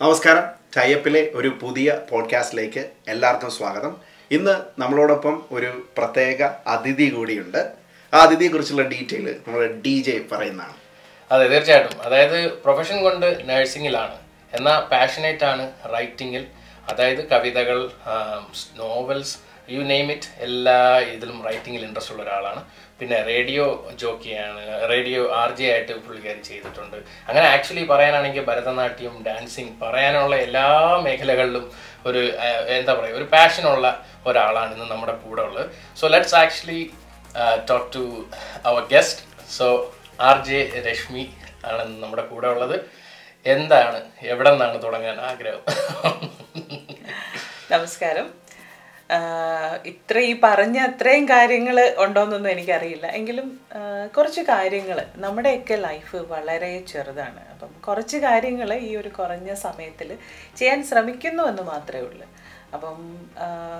നമസ്കാരം. ടൈപ്പിലെ ഒരു പുതിയ പോഡ്കാസ്റ്റിലേക്ക് എല്ലാവർക്കും സ്വാഗതം. ഇന്ന് നമ്മളോടൊപ്പം ഒരു പ്രത്യേക അതിഥി കൂടിയുണ്ട്. ആ അതിഥിയെക്കുറിച്ചുള്ള ഡീറ്റെയിൽ നമ്മുടെ ഡി ജെ പറയുന്നതാണ്. അതെ തീർച്ചയായിട്ടും. അതായത് പ്രൊഫഷൻ കൊണ്ട് നഴ്സിംഗിലാണ് എന്നാൽ പാഷനേറ്റ് ആണ് റൈറ്റിങ്ങിൽ അതായത് കവിതകൾ നോവൽസ് യു നെയിം ഇറ്റ് എല്ലാ ഇതിലും റൈറ്റിങ്ങിൽ ഇൻട്രസ്റ്റ് ഉള്ള ഒരാളാണ്. പിന്നെ റേഡിയോ ജോക്കിയാണ് റേഡിയോ ആർ ജെ ആയിട്ട് പുള്ളിക്കാരി ചെയ്തിട്ടുണ്ട്. അങ്ങനെ ആക്ച്വലി പറയാനാണെങ്കിൽ ഭരതനാട്യം ഡാൻസിങ് പറയാനുള്ള എല്ലാ മേഖലകളിലും ഒരു എന്താ പറയുക ഒരു പാഷനുള്ള ഒരാളാണ് ഇന്ന് നമ്മുടെ കൂടെ ഉള്ളത്. So let's actually talk to our guest so R J Rashmi ആണ് നമ്മുടെ കൂടെ ഉള്ളത്. എന്താണ് എവിടെ നിന്നാണ് തുടങ്ങാൻ ആഗ്രഹം? നമസ്കാരം. ഇത്ര ഈ പറഞ്ഞ അത്രയും കാര്യങ്ങൾ ഉണ്ടോയെന്നൊന്നും എനിക്കറിയില്ല. എങ്കിലും കുറച്ച് കാര്യങ്ങൾ നമ്മുടെയൊക്കെ ലൈഫ് വളരെ ചെറുതാണ്. അപ്പം കുറച്ച് കാര്യങ്ങൾ ഈ ഒരു കുറഞ്ഞ സമയത്തിൽ ചെയ്യാൻ ശ്രമിക്കുന്നു എന്ന് മാത്രമേ ഉള്ളൂ. അപ്പം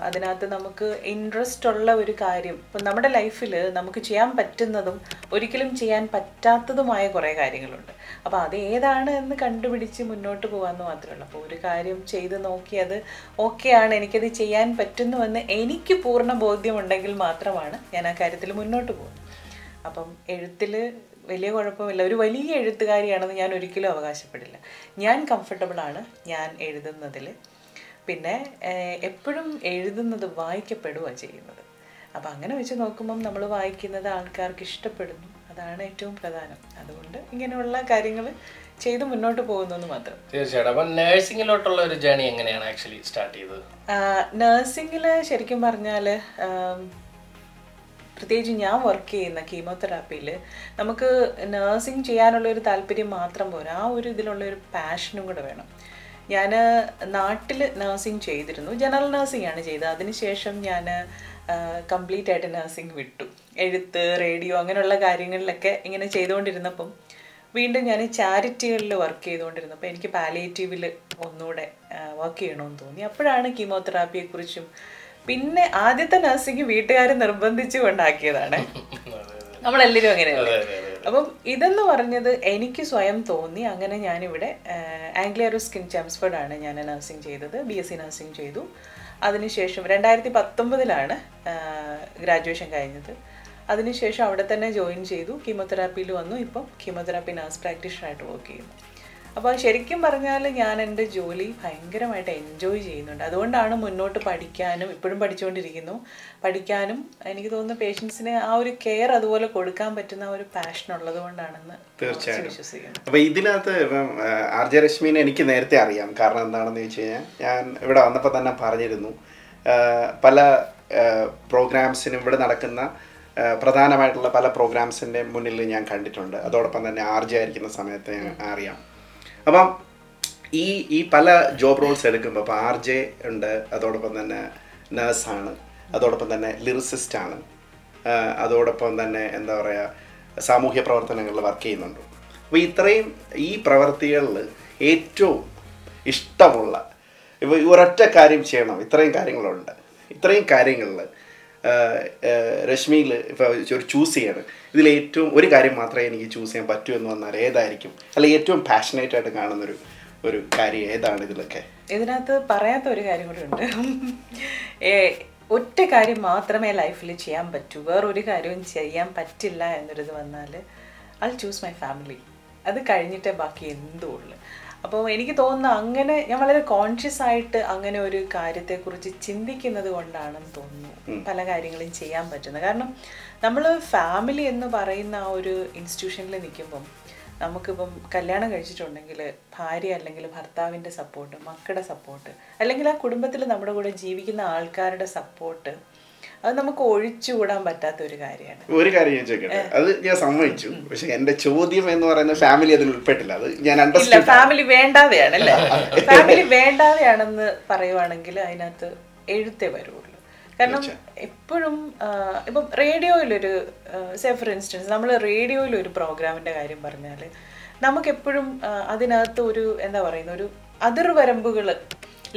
അതിനകത്ത് നമുക്ക് ഇൻട്രസ്റ്റ് ഉള്ള ഒരു കാര്യം ഇപ്പം നമ്മുടെ ലൈഫിൽ നമുക്ക് ചെയ്യാൻ പറ്റുന്നതും ഒരിക്കലും ചെയ്യാൻ പറ്റാത്തതുമായ കുറേ കാര്യങ്ങളുണ്ട്. അപ്പോൾ അത് ഏതാണ് എന്ന് കണ്ടുപിടിച്ച് മുന്നോട്ട് പോകാമെന്ന് മാത്രമേ ഉള്ളൂ അപ്പോൾ ഒരു കാര്യം ചെയ്ത് നോക്കി അത് ഓക്കെയാണ് എനിക്കത് ചെയ്യാൻ പറ്റുന്നുവെന്ന് എനിക്ക് പൂർണ ബോധ്യമുണ്ടെങ്കിൽ മാത്രമാണ് ഞാൻ ആ കാര്യത്തിൽ മുന്നോട്ട് പോകുന്നത്. അപ്പം എഴുത്തിൽ വലിയ കുഴപ്പമില്ല. ഒരു വലിയ എഴുത്തുകാരിയാണെന്ന് ഞാൻ ഒരിക്കലും അവകാശപ്പെടില്ല. ഞാൻ കംഫർട്ടബിളാണ് ഞാൻ എഴുതുന്നതിൽ പിന്നെ എപ്പോഴും എഴുതുന്നത് വായിക്കപ്പെടുകയാണ് ചെയ്യുന്നത്. അപ്പം അങ്ങനെ വെച്ച് നോക്കുമ്പം നമ്മൾ വായിക്കുന്നത് ആൾക്കാർക്ക് ഇഷ്ടപ്പെടുന്നു. അതാണ് ഏറ്റവും പ്രധാനം. അതുകൊണ്ട് ഇങ്ങനെയുള്ള കാര്യങ്ങൾ ചെയ്ത് മുന്നോട്ട് പോകുന്നു മാത്രം. തീർച്ചയായിട്ടും. അപ്പം നഴ്സിംഗിലോട്ടുള്ള ഒരു ജേണി എങ്ങനെയാണ് ആക്ച്വലി സ്റ്റാർട്ട് ചെയ്തത്? നഴ്സിംഗിൽ ശരിക്കും പറഞ്ഞാൽ പ്രത്യേകിച്ച് ഞാൻ വർക്ക് ചെയ്യുന്ന കീമോതെറാപ്പിയിൽ നമുക്ക് നഴ്സിംഗ് ചെയ്യാനുള്ള ഒരു താല്പര്യം മാത്രം പോരാ. ആ ഒരു ഇതിലുള്ള ഒരു പാഷനും കൂടെ വേണം. ഞാൻ നാട്ടിൽ നഴ്സിംഗ് ചെയ്തിരുന്നു. ജനറൽ നഴ്സിംഗ് ആണ് ചെയ്തത്. അതിനുശേഷം ഞാൻ കംപ്ലീറ്റ് ആയിട്ട് നഴ്സിംഗ് വിട്ടു. എഴുത്ത് റേഡിയോ അങ്ങനെയുള്ള കാര്യങ്ങളിലൊക്കെ ഇങ്ങനെ ചെയ്തുകൊണ്ടിരുന്നപ്പം വീണ്ടും ഞാൻ ചാരിറ്റികളിൽ വർക്ക് ചെയ്തുകൊണ്ടിരുന്നപ്പോൾ എനിക്ക് പാലിയേറ്റീവിൽ ഒന്നുകൂടെ വർക്ക് ചെയ്യണമെന്ന് തോന്നി. അപ്പോഴാണ് കീമോതെറാപ്പിയെക്കുറിച്ചും പിന്നെ ആദ്യത്തെ നഴ്സിംഗ് വീട്ടുകാർ നിർബന്ധിച്ചു കൊണ്ടാക്കിയതാണ്. നമ്മളെല്ലാവരും അങ്ങനെയല്ലേ? അപ്പം ഇതെന്ന് പറഞ്ഞത് എനിക്ക് സ്വയം തോന്നി. അങ്ങനെ ഞാനിവിടെ ആംഗ്ലിയറോ സ്കിൻ ചാംസ്ഫേർഡ് ആണ് ഞാൻ നഴ്സിംഗ് ചെയ്തത്. ബി എസ് സി നഴ്സിംഗ് ചെയ്തു. അതിനുശേഷം രണ്ടായിരത്തി പത്തൊമ്പതിലാണ് ഗ്രാജുവേഷൻ കഴിഞ്ഞത്. അതിനുശേഷം അവിടെ തന്നെ ജോയിൻ ചെയ്തു. കീമോതെറാപ്പിയിൽ വന്നു. ഇപ്പം കീമോതെറാപ്പി നഴ്സ് പ്രാക്ടീഷണറായിട്ട് വർക്ക് ചെയ്യുന്നു. അപ്പോൾ ശരിക്കും പറഞ്ഞാൽ ഞാൻ എന്റെ ജോലി ഭയങ്കരമായിട്ട് എൻജോയ് ചെയ്യുന്നുണ്ട്. അതുകൊണ്ടാണ് മുന്നോട്ട് പഠിക്കാനും ഇപ്പോഴും പഠിച്ചുകൊണ്ടിരിക്കുന്നു. പഠിക്കാനും എനിക്ക് തോന്നുന്നു പേഷ്യൻസിന് ആ ഒരു കെയർ അതുപോലെ കൊടുക്കാൻ പറ്റുന്ന ഒരു പാഷൻ ഉള്ളത് കൊണ്ടാണെന്ന് തീർച്ചയായിട്ടും. വിശ്വസിക്കുന്നു. അപ്പോൾ ഇതിനകത്ത് ഇപ്പം ആർ ജെ രശ്മിനെ എനിക്ക് നേരത്തെ അറിയാം. കാരണം എന്താണെന്ന് വെച്ച് കഴിഞ്ഞാൽ ഞാൻ ഇവിടെ വന്നപ്പോൾ തന്നെ പറഞ്ഞിരുന്നു. പല പ്രോഗ്രാംസിനും ഇവിടെ നടക്കുന്ന പ്രധാനമായിട്ടുള്ള പല പ്രോഗ്രാംസിന്റെ മുന്നിൽ ഞാൻ കണ്ടിട്ടുണ്ട്. അതോടൊപ്പം തന്നെ ആർ ജെ ആയിരിക്കുന്ന സമയത്ത് ഞാൻ അറിയാം. അപ്പം ഈ ഈ പല ജോബ് റോൾസ് എടുക്കുമ്പോൾ ഇപ്പോൾ ആർ ജെ ഉണ്ട് അതോടൊപ്പം തന്നെ നേഴ്സാണ് അതോടൊപ്പം തന്നെ ലിറിസിസ്റ്റ് ആണ് അതോടൊപ്പം തന്നെ എന്താ പറയുക സാമൂഹ്യ പ്രവർത്തനങ്ങളിൽ വർക്ക് ചെയ്യുന്നുണ്ട്. അപ്പോൾ ഇത്രയും ഈ പ്രവൃത്തികളിൽ ഏറ്റവും ഇഷ്ടമുള്ള ഇപ്പോൾ ഒരൊറ്റ കാര്യം ചെയ്യണം ഇത്രയും കാര്യങ്ങളുണ്ട്. ഇത്രയും കാര്യങ്ങളിൽ രശ്മിയിൽ ഇപ്പോൾ ഒരു ചൂസ് ചെയ്യണം. ഇതിൽ ഏറ്റവും ഒരു കാര്യം മാത്രമേ എനിക്ക് ചൂസ് ചെയ്യാൻ പറ്റൂ എന്ന് വന്നാൽ ഏതായിരിക്കും? അല്ലെങ്കിൽ ഏറ്റവും പാഷനേറ്റ് ആയിട്ട് കാണുന്നൊരു ഒരു കാര്യം ഏതാണ് ഇതിലൊക്കെ? ഇതിനകത്ത് പറയാത്ത ഒരു കാര്യം കൂടി ഉണ്ട്. ഒറ്റ കാര്യം മാത്രമേ ലൈഫിൽ ചെയ്യാൻ പറ്റൂ. വേറൊരു കാര്യവും ചെയ്യാൻ പറ്റില്ല എന്നൊരിത് വന്നാൽ ഐ ചൂസ് മൈ ഫാമിലി അത് കഴിഞ്ഞിട്ടേ ബാക്കി എന്തോ അപ്പോൾ എനിക്ക് തോന്നുന്നു അങ്ങനെ ഞാൻ വളരെ കോൺഷ്യസ് ആയിട്ട് അങ്ങനെ ഒരു കാര്യത്തെക്കുറിച്ച് ചിന്തിക്കുന്നത് കൊണ്ടാണെന്ന് തോന്നുന്നു. പല കാര്യങ്ങളും ചെയ്യാൻ പറ്റുന്നത്. കാരണം നമ്മൾ ഫാമിലി എന്ന് പറയുന്ന ആ ഒരു ഇൻസ്റ്റിറ്റ്യൂഷനിൽ നിൽക്കുമ്പം നമുക്കിപ്പം കല്യാണം കഴിച്ചിട്ടുണ്ടെങ്കിൽ ഭാര്യ അല്ലെങ്കിൽ ഭർത്താവിന്റെ സപ്പോർട്ട് മക്കളുടെ സപ്പോർട്ട് അല്ലെങ്കിൽ ആ കുടുംബത്തിൽ നമ്മുടെ കൂടെ ജീവിക്കുന്ന ആൾക്കാരുടെ സപ്പോർട്ട് അത് നമുക്ക് ഒഴിച്ചുകൂടാൻ പറ്റാത്ത ഒരു കാര്യമാണ്. ഒരു കാര്യം ഞാൻ ചോദിക്കട്ടെ? അത് ഞാൻ സമ്മതിച്ചു. പക്ഷെ എന്റെ ചോദ്യം എന്ന് പറയുന്ന ഫാമിലി അതിൽ ഉൾപ്പെട്ടില്ല. അത് ഞാൻ ഇല്ല ഫാമിലി വേണ്ടാതെയാണ് അല്ലേ ഫാമിലി വേണ്ടാതെയാണെന്ന് പറയുവാണെങ്കിൽ അതിനകത്ത് എഴുത്തേ വരുള്ളൂ കാരണം എപ്പോഴും ഇപ്പം റേഡിയോയിലൊരു സേ ഫോർ ഇൻസ്റ്റൻസ് നമ്മൾ റേഡിയോയിലൊരു പ്രോഗ്രാമിന്റെ കാര്യം പറഞ്ഞാൽ നമുക്കെപ്പോഴും അതിനകത്ത് ഒരു എന്താ പറയുന്ന ഒരു അതിർവരമ്പുകൾ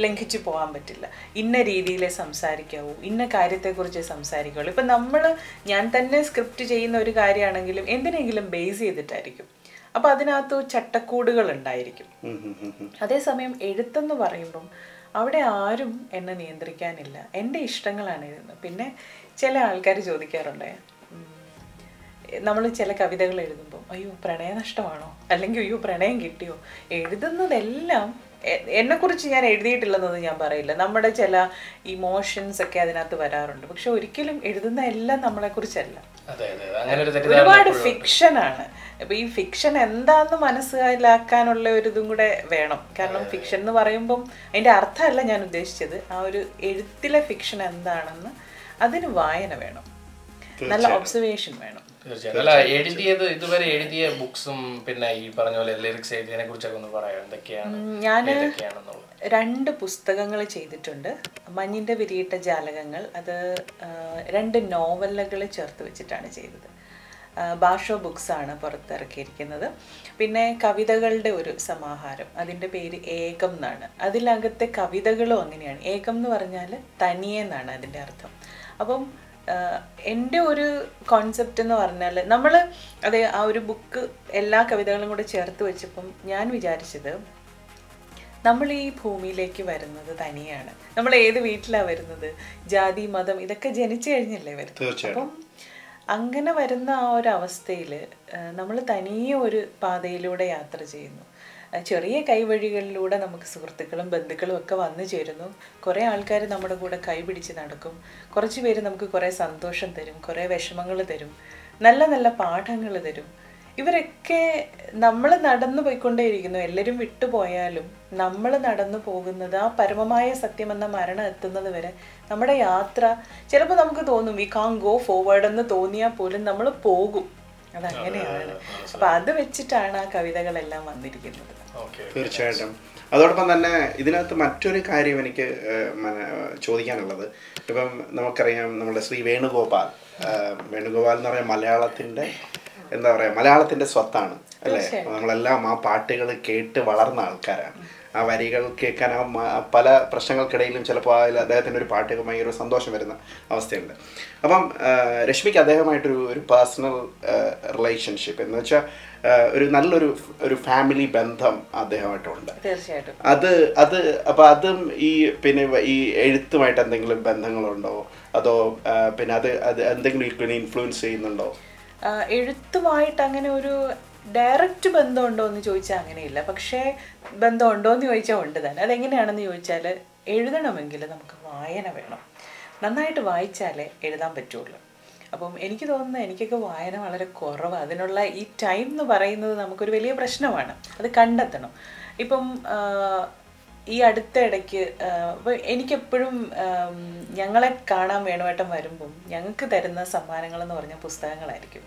ലംഘിച്ചു പോകാൻ പറ്റില്ല. ഇന്ന രീതിയിലേ സംസാരിക്കാവൂ ഇന്ന കാര്യത്തെക്കുറിച്ച് സംസാരിക്കുകയുള്ളൂ ഇപ്പം നമ്മൾ ഞാൻ തന്നെ സ്ക്രിപ്റ്റ് ചെയ്യുന്ന ഒരു കാര്യമാണെങ്കിലും എന്തിനെങ്കിലും ബേസ് ചെയ്തിട്ടായിരിക്കും. അപ്പം അതിനകത്ത് ചട്ടക്കൂടുകൾ ഉണ്ടായിരിക്കും. അതേസമയം എഴുത്തെന്ന് പറയുമ്പം അവിടെ ആരും എന്നെ നിയന്ത്രിക്കാനില്ല. എന്റെ ഇഷ്ടങ്ങളാണ് എഴുതുന്നത്. പിന്നെ ചില ആൾക്കാർ ചോദിക്കാറുണ്ട് നമ്മൾ ചില കവിതകൾ എഴുതുമ്പോൾ അയ്യോ പ്രണയനഷ്ടമാണോ? അല്ലെങ്കിൽ അയ്യോ പ്രണയം കിട്ടിയോ? എഴുതുന്നതെല്ലാം എന്നെക്കുറിച്ച് ഞാൻ എഴുതിയിട്ടില്ലെന്നത് ഞാൻ പറയില്ല. നമ്മുടെ ചില ഇമോഷൻസ് ഒക്കെ അതിനകത്ത് വരാറുണ്ട്. പക്ഷെ ഒരിക്കലും എഴുതുന്ന എല്ലാം നമ്മളെക്കുറിച്ചല്ല. ഒരുപാട് ആണ്. അപ്പൊ ഈ ഫിക്ഷൻ എന്താന്ന് മനസ്സിലാക്കാനുള്ള ഒരു ഇതും കൂടെ വേണം. കാരണം ഫിക്ഷൻ എന്ന് പറയുമ്പം അതിന്റെ അർത്ഥമല്ല ഞാൻ ഉദ്ദേശിച്ചത്. ആ ഒരു എഴുത്തിലെ ഫിക്ഷൻ എന്താണെന്ന് അതിന് വായന വേണം. നല്ല ഒബ്സർവേഷൻ വേണം. തീർച്ചയായും അല്ല എഴുതിയത് ഇതുവരെ എഴുതിയ ബുക്സും പിന്നെ ഈ പറഞ്ഞ പോലെ ലിറിക്സ് എഴുതിയതിനെ കുറിച്ചൊക്കെ ഒന്ന് പറയാം. എന്തൊക്കെയാണ് ഞാൻ രണ്ട് പുസ്തകങ്ങൾ ചെയ്തിട്ടുണ്ട്. മഞ്ഞിന്റെ വിരിയിട്ട ജാലകങ്ങൾ. അത് രണ്ട് നോവലുകൾ ചേർത്ത് വെച്ചിട്ടാണ് ചെയ്തത്. ബാഷോ ഭാഷോ ബുക്സ് ആണ് പുറത്തിറക്കിയിരിക്കുന്നത്. പിന്നെ കവിതകളുടെ ഒരു സമാഹാരം. അതിന്റെ പേര് ഏകം എന്നാണ്. അതിലകത്തെ കവിതകളും അങ്ങനെയാണ്. ഏകം എന്ന് പറഞ്ഞാൽ തനിയെന്നാണ് അതിന്റെ അർത്ഥം. അപ്പം എന്റെ ഒരു കോൺസെപ്റ്റ് എന്ന് പറഞ്ഞാൽ നമ്മൾ അതെ ആ ഒരു ബുക്ക് എല്ലാ കവിതകളും കൂടെ ചേർത്ത് വെച്ചപ്പം ഞാൻ വിചാരിച്ചത് നമ്മൾ ഈ ഭൂമിയിലേക്ക് വരുന്നത് തനിയാണ്. നമ്മൾ ഏത് വീട്ടിലാണ് വരുന്നത്? ജാതി മതം ഇതൊക്കെ ജനിച്ചു കഴിഞ്ഞല്ലേ വരുന്നത്. അപ്പം അങ്ങനെ വരുന്ന ആ ഒരു അവസ്ഥയിൽ നമ്മൾ തനിയെ ഒരു പാതയിലൂടെ യാത്ര ചെയ്യുന്നു. ചെറിയ കൈവഴികളിലൂടെ നമുക്ക് സുഹൃത്തുക്കളും ബന്ധുക്കളും ഒക്കെ വന്നു ചേരുന്നു. കുറേ ആൾക്കാർ നമ്മുടെ കൂടെ കൈപിടിച്ച് നടക്കും. കുറച്ച് പേര് നമുക്ക് കുറേ സന്തോഷം തരും കുറേ വിഷമങ്ങൾ തരും നല്ല നല്ല പാഠങ്ങൾ തരും. ഇവരൊക്കെ നമ്മൾ നടന്നു പോയിക്കൊണ്ടേയിരിക്കുന്നു. എല്ലാവരും വിട്ടുപോയാലും നമ്മൾ നടന്നു പോകുന്നത് ആ പരമമായ സത്യമെന്ന മരണം എത്തുന്നത് വരെ നമ്മുടെ യാത്ര ചിലപ്പോൾ നമുക്ക് തോന്നും വി കാൻ ഗോ ഫോർവേഡ് എന്ന് തോന്നിയാൽ പോലും നമ്മൾ പോകും. അതങ്ങനെയാണ്. അപ്പൊ അത് വെച്ചിട്ടാണ് ആ കവിതകളെല്ലാം വന്നിരിക്കുന്നത്. ഓക്കെ തീർച്ചയായിട്ടും. അതോടൊപ്പം തന്നെ ഇതിനകത്ത് മറ്റൊരു കാര്യം എനിക്ക് ചോദിക്കാനുള്ളത്. ഇപ്പം നമുക്കറിയാം നമ്മുടെ ശ്രീ വേണുഗോപാൽ. വേണുഗോപാൽ എന്ന് പറയുന്ന മലയാളത്തിന്റെ എന്താ പറയുക മലയാളത്തിന്റെ സ്വത്താണ് അല്ലേ? നമ്മളെല്ലാം ആ പാട്ടുകൾ കേട്ട് വളർന്ന ആൾക്കാരാണ്. ആ വരികൾ കേൾക്കാൻ ആ പല പ്രശ്നങ്ങൾക്കിടയിലും ചിലപ്പോൾ അതിൽ അദ്ദേഹത്തിന്റെ ഒരു പാട്ട് ഭയങ്കര സന്തോഷം വരുന്ന അവസ്ഥയുണ്ട്. അപ്പം രശ്മിക്ക് അദ്ദേഹമായിട്ടൊരു ഒരു പേഴ്സണൽ റിലേഷൻഷിപ്പ് എന്ന് വെച്ചാൽ ഒരു നല്ലൊരു ഒരു ഫാമിലി ബന്ധം അദ്ദേഹമായിട്ടുണ്ട്. തീർച്ചയായിട്ടും. അത് അത് അപ്പം അതും ഈ പിന്നെ ഈ എഴുത്തുമായിട്ട് എന്തെങ്കിലും ബന്ധങ്ങളുണ്ടോ? അതോ പിന്നെ അത് അത് എന്തെങ്കിലും ഇൻഫ്ലുവൻസ് ചെയ്യുന്നുണ്ടോ? എഴുത്തുമായിട്ട് അങ്ങനെ ഒരു ഡയറക്റ്റ് ബന്ധമുണ്ടോ എന്ന് ചോദിച്ചാൽ അങ്ങനെയില്ല. പക്ഷേ ബന്ധമുണ്ടോ എന്ന് ചോദിച്ചാൽ ഉണ്ട് തന്നെ. അതെങ്ങനെയാണെന്ന് ചോദിച്ചാൽ എഴുതണമെങ്കിൽ നമുക്ക് വായന വേണം. നന്നായിട്ട് വായിച്ചാലേ എഴുതാൻ പറ്റുള്ളൂ. അപ്പം എനിക്ക് തോന്നുന്നത് എനിക്കൊക്കെ വായന വളരെ കുറവാണ് അതിനുള്ള ഈ ടൈം എന്ന് പറയുന്നത് നമുക്കൊരു വലിയ പ്രശ്നമാണ്. അത് കണ്ടെത്തണം. ഇപ്പം ഈ അടുത്ത ഇടയ്ക്ക് എനിക്കെപ്പോഴും ഞങ്ങളെ കാണാൻ വേണുവേട്ടം വരുമ്പം ഞങ്ങൾക്ക് തരുന്ന സമ്മാനങ്ങൾ എന്ന് പറഞ്ഞ പുസ്തകങ്ങളായിരിക്കും.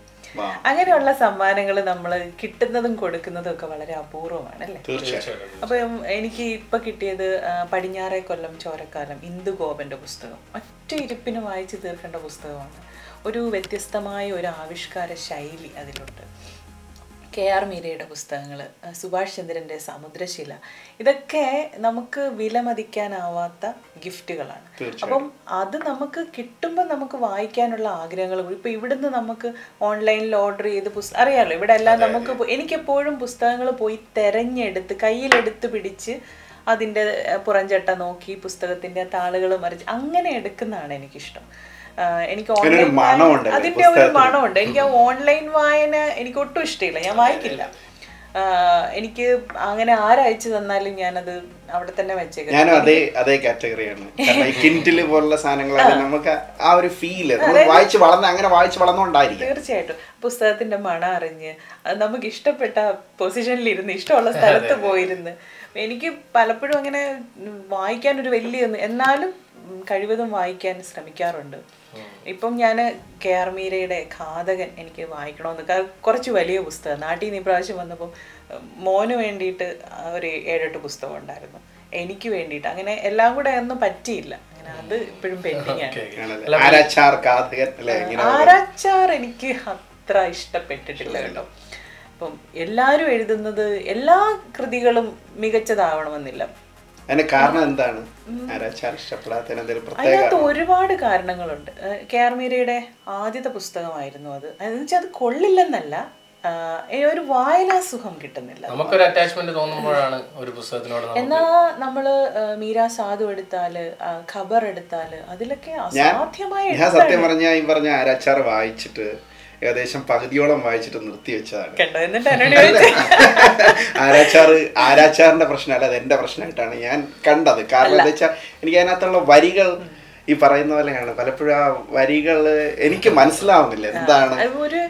അങ്ങനെയുള്ള സമ്മാനങ്ങൾ നമ്മൾ കിട്ടുന്നതും കൊടുക്കുന്നതും ഒക്കെ വളരെ അപൂർവമാണ് അല്ലേ? അപ്പം എനിക്ക് ഇപ്പൊ കിട്ടിയത് പടിഞ്ഞാറെ കൊല്ലം ചോരക്കാലം ഇന്ദു ഇന്ദുഗോപന്റെ പുസ്തകം. ഒറ്റ ഇരിപ്പിന് വായിച്ചു തീർക്കേണ്ട പുസ്തകമാണ്. ഒരു വ്യത്യസ്തമായ ഒരു ആവിഷ്കാര ശൈലി അതിലുണ്ട്. കെ ആർ മീരയുടെ പുസ്തകങ്ങൾ സുഭാഷ് ചന്ദ്രന്റെ സമുദ്രശില. ഇതൊക്കെ നമുക്ക് വിലമതിക്കാനാവാത്ത ഗിഫ്റ്റുകളാണ്. അപ്പം അത് നമുക്ക് കിട്ടുമ്പോൾ നമുക്ക് വായിക്കാനുള്ള ആഗ്രഹങ്ങൾ ഇപ്പം ഇവിടുന്ന് നമുക്ക് ഓൺലൈനിൽ ഓർഡർ ചെയ്ത് പുസ്തകം അറിയാമല്ലോ ഇവിടെ എല്ലാം നമുക്ക് എനിക്കെപ്പോഴും പുസ്തകങ്ങൾ പോയി തെരഞ്ഞെടുത്ത് കയ്യിലെടുത്ത് പിടിച്ച് അതിന്റെ പുറഞ്ചട്ട പുറംചട്ട നോക്കി പുസ്തകത്തിന്റെ താളുകൾ മറിച്ച് അങ്ങനെ എടുക്കുന്നതാണ് എനിക്കിഷ്ടം. എനിക്ക് അതിന്റെ ഒരു മണമുണ്ട്. എനിക്ക് ആ ഓൺലൈൻ വായന എനിക്ക് ഒട്ടും ഇഷ്ടമില്ല. ഞാൻ വായിക്കില്ല. എനിക്ക് അങ്ങനെ ആരയച്ചു തന്നാലും ഞാനത് അവിടെ തന്നെ വെച്ചേക്കാം. ഞാനും അതേ അതേ കാറ്റഗറിയാണ്. കിൻഡിൽ പോലുള്ള സാധനങ്ങളൊക്കെ നമുക്ക് ആ ഒരു ഫീൽ വായിച്ച് വളർന്ന അങ്ങനെ വായിച്ച് വളർന്നുകൊണ്ടായിരിക്കും. തീർച്ചയായിട്ടും. പുസ്തകത്തിന്റെ മണം അറിഞ്ഞ് അത് നമുക്ക് ഇഷ്ടപ്പെട്ട പൊസിഷനിൽ ഇരുന്ന് ഇഷ്ടമുള്ള സ്ഥലത്ത് പോയിരുന്ന്. എനിക്ക് പലപ്പോഴും അങ്ങനെ വായിക്കാൻ ഒരു വലിയ എന്നാലും കഴിവതും വായിക്കാൻ ശ്രമിക്കാറുണ്ട്. ഇപ്പം ഞാൻ കെ ആർ മീരയുടെ ഘാതകൻ എനിക്ക് വായിക്കണമെന്ന് കുറച്ച് വലിയ പുസ്തകം. നാട്ടിൽ നിന്ന് ഇപ്രാവശ്യം വന്നപ്പോൾ മോന് വേണ്ടിയിട്ട് ഒരു ഏഴെട്ട് പുസ്തകം ഉണ്ടായിരുന്നു. എനിക്ക് വേണ്ടിയിട്ട്. അങ്ങനെ എല്ലാം കൂടെ ഒന്നും പറ്റിയില്ല. അങ്ങനെ അത് ഇപ്പോഴും പെൻഡിങ് ആണ്? ആരാച്ചാർ എനിക്ക് അത്ര ഇഷ്ടപ്പെട്ടിട്ടില്ല കേട്ടോ. അപ്പം എല്ലാവരും എഴുതുന്നത് എല്ലാ കൃതികളും മികച്ചതാവണമെന്നില്ല. അതിന് കാരണം എന്താണ്? ആരാച്ചാർ ഇഷ്ടപ്പെടാത്തതിന് എന്തെങ്കിലും പ്രത്യേക അതിനകത്ത് ഒരുപാട് കാരണങ്ങളുണ്ട്. ഏഹ് കെ ആർ മീരയുടെ ആദ്യത്തെ പുസ്തകമായിരുന്നു അത്. അതെന്ന് വെച്ചാൽ അത് കൊള്ളില്ലെന്നല്ല. ആഹ് ഒരു വായനാ സുഖം കിട്ടുന്നില്ല. നമുക്കൊരു അറ്റാച്ച്മെന്റ് തോന്നുമ്പോഴാണ് ഒരു പുസ്തകത്തിനോട് നമുക്ക് എന്നാ നമ്മൾ ആഹ് മീര സാധു എടുത്താൽ ആഹ് ഖബർ എടുത്താൽ അതിലൊക്കെ അസാധ്യമായ ഞാൻ സത്യം പറഞ്ഞ ഈ പറഞ്ഞ ആരാച്ചാർ വായിച്ചിട്ട് ഏകദേശം പകുതിയോളം വായിച്ചിട്ട് നിർത്തി വെച്ചതാണ്. ആരാച്ചാർ ആരാച്ചാറ് ആരാച്ചാറിന്റെ പ്രശ്നമല്ല അത് എന്റെ പ്രശ്നമായിട്ടാണ് ഞാൻ കണ്ടത്. കാരണം എന്താ വെച്ചാൽ എനിക്ക് അതിനകത്തുള്ള വരികൾ ഈ പറയുന്ന പോലെയാണ്. പലപ്പോഴും ആ വരികൾ എനിക്ക് മനസ്സിലാവുന്നില്ല എന്താണ്.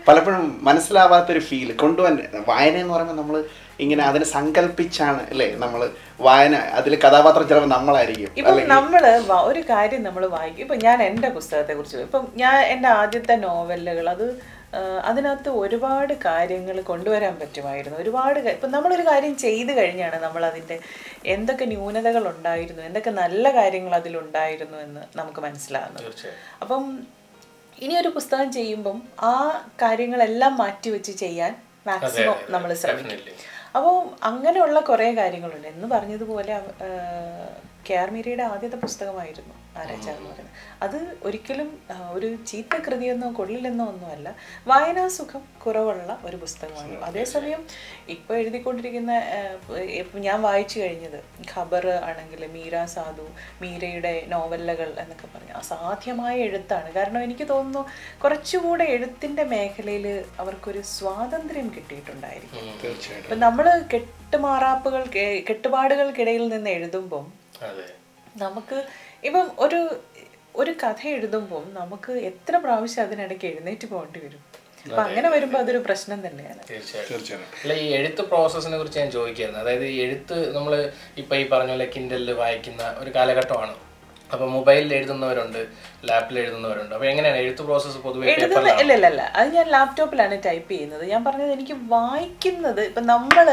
പലപ്പോഴും മനസ്സിലാവാത്തൊരു ഫീൽ കൊണ്ടുവന്നെ വായന എന്ന് പറയുമ്പോൾ നമ്മൾ ഇങ്ങനെ അതിനെ സങ്കല്പിച്ചാണ് അല്ലേ നമ്മൾ വായന അതിൽ കഥാപാത്രം ചിലപ്പോൾ നമ്മളായിരിക്കും. ഇപ്പം നമ്മൾ ഒരു കാര്യം നമ്മൾ വായിക്കും. ഇപ്പം ഞാൻ എന്റെ പുസ്തകത്തെ കുറിച്ച് ഇപ്പം ഞാൻ എന്റെ ആദ്യത്തെ നോവലുകൾ അത് അതിനകത്ത് ഒരുപാട് കാര്യങ്ങൾ കൊണ്ടുവരാൻ പറ്റുമായിരുന്നു. ഒരുപാട് ഇപ്പം നമ്മളൊരു കാര്യം ചെയ്തു കഴിഞ്ഞാണ് നമ്മൾ അതിന്റെ എന്തൊക്കെ ന്യൂനതകൾ ഉണ്ടായിരുന്നു എന്തൊക്കെ നല്ല കാര്യങ്ങൾ അതിലുണ്ടായിരുന്നു എന്ന് നമുക്ക് മനസ്സിലാകുന്നത് അപ്പം ഇനി ഒരു പുസ്തകം ചെയ്യുമ്പം ആ കാര്യങ്ങളെല്ലാം മാറ്റിവെച്ച് ചെയ്യാൻ മാക്സിമം നമ്മൾ ശ്രമിക്കും. അപ്പോൾ അങ്ങനെയുള്ള കുറേ കാര്യങ്ങളുണ്ട്. എന്ന് പറഞ്ഞതുപോലെ കെ ആർ മീരയുടെ ആദ്യത്തെ പുസ്തകമായിരുന്നു ആരാച്ചാർ എന്ന് പറയുന്നത്. അത് ഒരിക്കലും ഒരു ചീത്ത കൃതിയെന്നോ കൊള്ളില്ലെന്നോ ഒന്നുമല്ല വായനാസുഖം കുറവുള്ള ഒരു പുസ്തകമാണ് അതേസമയം ഇപ്പോൾ എഴുതിക്കൊണ്ടിരിക്കുന്ന ഞാൻ വായിച്ചു കഴിഞ്ഞത് ഖബർ ആണെങ്കിൽ മീര സാധു മീരയുടെ നോവലുകൾ എന്നൊക്കെ പറഞ്ഞു അസാധ്യമായ എഴുത്താണ്. കാരണം എനിക്ക് തോന്നുന്നു കുറച്ചുകൂടെ എഴുത്തിന്റെ മേഖലയിൽ അവർക്കൊരു സ്വാതന്ത്ര്യം കിട്ടിയിട്ടുണ്ടായിരിക്കും. ഇപ്പം നമ്മൾ കെട്ടുമാറാപ്പുകൾ കെട്ടുപാടുകൾക്കിടയിൽ നിന്ന് എഴുതുമ്പം നമുക്ക് ഇപ്പം ഒരു ഒരു കഥ എഴുതുമ്പം നമുക്ക് എത്ര പ്രാവശ്യം അതിനിടയ്ക്ക് എഴുന്നേറ്റ് പോകേണ്ടി വരും? അപ്പൊ അങ്ങനെ വരുമ്പോൾ അതൊരു പ്രശ്നം തന്നെയാണ്. തീർച്ചയായും അല്ല ഈ എഴുത്ത് പ്രോസസ്സിനെ കുറിച്ച് ഞാൻ ചോദിക്കായിരുന്നു അതായത് ഈ എഴുത്ത് നമ്മൾ ഇപ്പൊ ഈ പറഞ്ഞ പോലെ കിൻഡലിൽ വായിക്കുന്ന ഒരു കാലഘട്ടമാണ്. അപ്പൊ മൊബൈലിൽ എഴുതുന്നവരുണ്ട് ലാപ്പിൽ എഴുതുന്നവരുണ്ട്. അപ്പൊ എങ്ങനെയാണ് എഴുത്ത് പ്രോസസ്സ് പൊതുവെ ഇല്ല ഇല്ല ഇല്ല അത് ഞാൻ ലാപ്ടോപ്പിലാണ് ടൈപ്പ് ചെയ്യുന്നത്. ഞാൻ പറഞ്ഞത് എനിക്ക് വായിക്കുന്നത് ഇപ്പൊ നമ്മൾ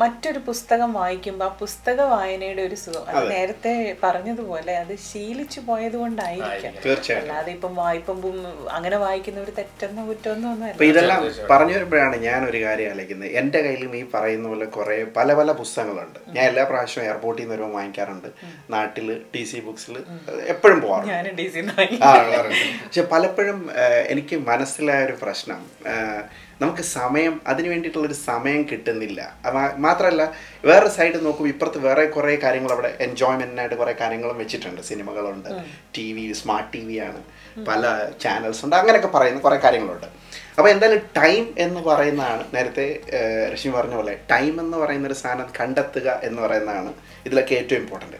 മറ്റൊരു പുസ്തകം വായിക്കുമ്പോൾ ആ പുസ്തക വായനയുടെ ഒരു സുഖം. അത് നേരത്തെ പറഞ്ഞതുപോലെ അത് ശീലിച്ചു പോയത് കൊണ്ടായിരിക്കാം അല്ലാതെ ഇപ്പം വായ്പും അങ്ങനെ വായിക്കുന്നവർ തെറ്റെന്നോ കുറ്റമെന്നോ ഒന്നും ഇതെല്ലാം പറഞ്ഞു വരുമ്പോഴാണ് ഞാൻ ഒരു കാര്യം ആലോചിക്കുന്നത്. എന്റെ കയ്യിലും ഈ പറയുന്ന പോലെ കുറെ പല പല പുസ്തകങ്ങളുണ്ട്. ഞാൻ എല്ലാ പ്രാവശ്യവും എയർപോർട്ടിൽ നിന്ന് വരുമ്പോൾ വാങ്ങിക്കാറുണ്ട്. നാട്ടിൽ ടി സി ബുക്സിൽ എപ്പോഴും പോകാറുണ്ട്. ഡി. പക്ഷെ പലപ്പോഴും എനിക്ക് മനസ്സിലായ ഒരു പ്രശ്നം നമുക്ക് സമയം അതിന് വേണ്ടിയിട്ടുള്ളൊരു സമയം കിട്ടുന്നില്ല. മാത്രമല്ല വേറെ സൈഡ് നോക്കുമ്പോൾ ഇപ്പുറത്ത് വേറെ കുറേ കാര്യങ്ങൾ അവിടെ എൻജോയ്മെന്റിനായിട്ട് കുറേ കാര്യങ്ങളും വെച്ചിട്ടുണ്ട്. സിനിമകളുണ്ട് T V smart T V ആണ്. പല ചാനൽസ് ഉണ്ട്. അങ്ങനെയൊക്കെ പറയുന്ന കുറേ കാര്യങ്ങളുണ്ട്. അപ്പോൾ എന്തായാലും ടൈം എന്ന് പറയുന്നതാണ് നേരത്തെ രശ്മി പറഞ്ഞ പോലെ ടൈം എന്ന് പറയുന്ന ഒരു സാധനം കണ്ടെത്തുക എന്ന് പറയുന്നതാണ് ഇതിലൊക്കെ ഏറ്റവും ഇമ്പോർട്ടന്റ്